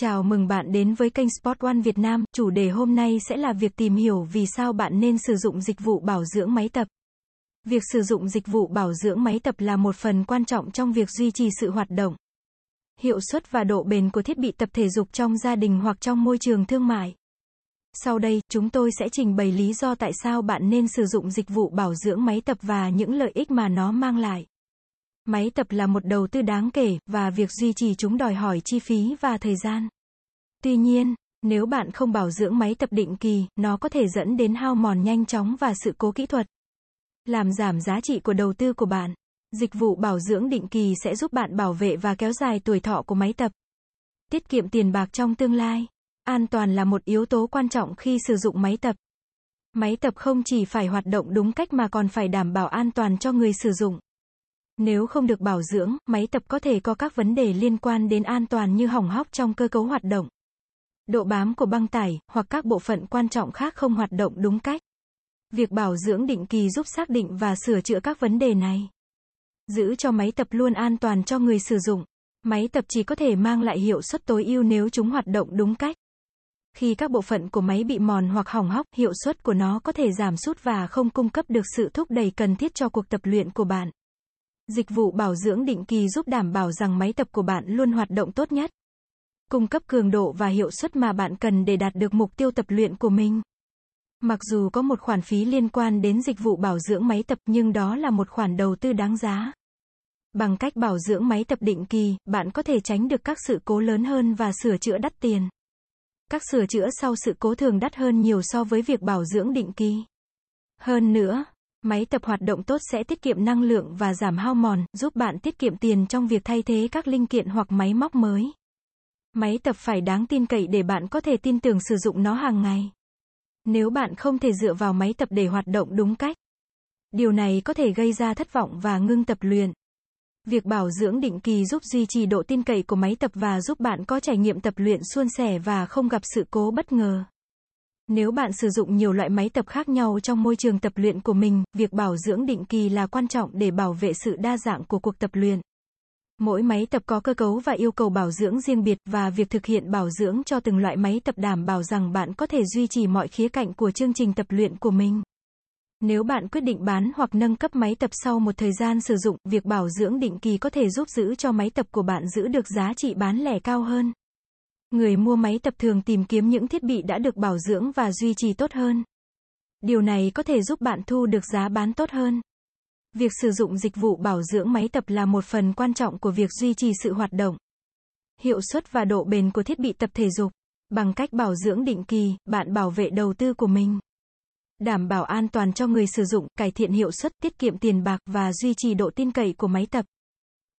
Chào mừng bạn đến với kênh Sport One Việt Nam. Chủ đề hôm nay sẽ là việc tìm hiểu vì sao bạn nên sử dụng dịch vụ bảo dưỡng máy tập. Việc sử dụng dịch vụ bảo dưỡng máy tập là một phần quan trọng trong việc duy trì sự hoạt động, hiệu suất và độ bền của thiết bị tập thể dục trong gia đình hoặc trong môi trường thương mại. Sau đây, chúng tôi sẽ trình bày lý do tại sao bạn nên sử dụng dịch vụ bảo dưỡng máy tập và những lợi ích mà nó mang lại. Máy tập là một đầu tư đáng kể, và việc duy trì chúng đòi hỏi chi phí và thời gian. Tuy nhiên, nếu bạn không bảo dưỡng máy tập định kỳ, nó có thể dẫn đến hao mòn nhanh chóng và sự cố kỹ thuật. Làm giảm giá trị của đầu tư của bạn. Dịch vụ bảo dưỡng định kỳ sẽ giúp bạn bảo vệ và kéo dài tuổi thọ của máy tập. Tiết kiệm tiền bạc trong tương lai. An toàn là một yếu tố quan trọng khi sử dụng máy tập. Máy tập không chỉ phải hoạt động đúng cách mà còn phải đảm bảo an toàn cho người sử dụng. Nếu không được bảo dưỡng, máy tập có thể có các vấn đề liên quan đến an toàn như hỏng hóc trong cơ cấu hoạt động, độ bám của băng tải, hoặc các bộ phận quan trọng khác không hoạt động đúng cách. Việc bảo dưỡng định kỳ giúp xác định và sửa chữa các vấn đề này. Giữ cho máy tập luôn an toàn cho người sử dụng. Máy tập chỉ có thể mang lại hiệu suất tối ưu nếu chúng hoạt động đúng cách. Khi các bộ phận của máy bị mòn hoặc hỏng hóc, hiệu suất của nó có thể giảm sút và không cung cấp được sự thúc đẩy cần thiết cho cuộc tập luyện của bạn. Dịch vụ bảo dưỡng định kỳ giúp đảm bảo rằng máy tập của bạn luôn hoạt động tốt nhất. Cung cấp cường độ và hiệu suất mà bạn cần để đạt được mục tiêu tập luyện của mình. Mặc dù có một khoản phí liên quan đến dịch vụ bảo dưỡng máy tập nhưng đó là một khoản đầu tư đáng giá. Bằng cách bảo dưỡng máy tập định kỳ, bạn có thể tránh được các sự cố lớn hơn và sửa chữa đắt tiền. Các sửa chữa sau sự cố thường đắt hơn nhiều so với việc bảo dưỡng định kỳ. Hơn nữa, Máy tập hoạt động tốt sẽ tiết kiệm năng lượng và giảm hao mòn, giúp bạn tiết kiệm tiền trong việc thay thế các linh kiện hoặc máy móc mới. Máy tập phải đáng tin cậy để bạn có thể tin tưởng sử dụng nó hàng ngày. Nếu bạn không thể dựa vào máy tập để hoạt động đúng cách, điều này có thể gây ra thất vọng và ngưng tập luyện. Việc bảo dưỡng định kỳ giúp duy trì độ tin cậy của máy tập và giúp bạn có trải nghiệm tập luyện suôn sẻ và không gặp sự cố bất ngờ. Nếu bạn sử dụng nhiều loại máy tập khác nhau trong môi trường tập luyện của mình, việc bảo dưỡng định kỳ là quan trọng để bảo vệ sự đa dạng của cuộc tập luyện. Mỗi máy tập có cơ cấu và yêu cầu bảo dưỡng riêng biệt và việc thực hiện bảo dưỡng cho từng loại máy tập đảm bảo rằng bạn có thể duy trì mọi khía cạnh của chương trình tập luyện của mình. Nếu bạn quyết định bán hoặc nâng cấp máy tập sau một thời gian sử dụng, việc bảo dưỡng định kỳ có thể giúp giữ cho máy tập của bạn giữ được giá trị bán lẻ cao hơn. Người mua máy tập thường tìm kiếm những thiết bị đã được bảo dưỡng và duy trì tốt hơn. Điều này có thể giúp bạn thu được giá bán tốt hơn. Việc sử dụng dịch vụ bảo dưỡng máy tập là một phần quan trọng của việc duy trì sự hoạt động, hiệu suất và độ bền của thiết bị tập thể dục. Bằng cách bảo dưỡng định kỳ, bạn bảo vệ đầu tư của mình. Đảm bảo an toàn cho người sử dụng, cải thiện hiệu suất, tiết kiệm tiền bạc và duy trì độ tin cậy của máy tập.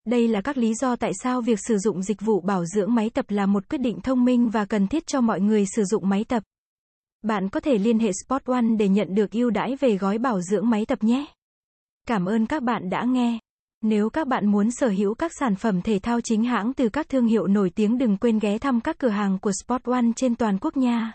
Đây là các lý do tại sao việc sử dụng dịch vụ bảo dưỡng máy tập là một quyết định thông minh và cần thiết cho mọi người sử dụng máy tập. Bạn có thể liên hệ Sport One để nhận được ưu đãi về gói bảo dưỡng máy tập nhé. Cảm ơn các bạn đã nghe. Nếu các bạn muốn sở hữu các sản phẩm thể thao chính hãng từ các thương hiệu nổi tiếng đừng quên ghé thăm các cửa hàng của Sport One trên toàn quốc nha.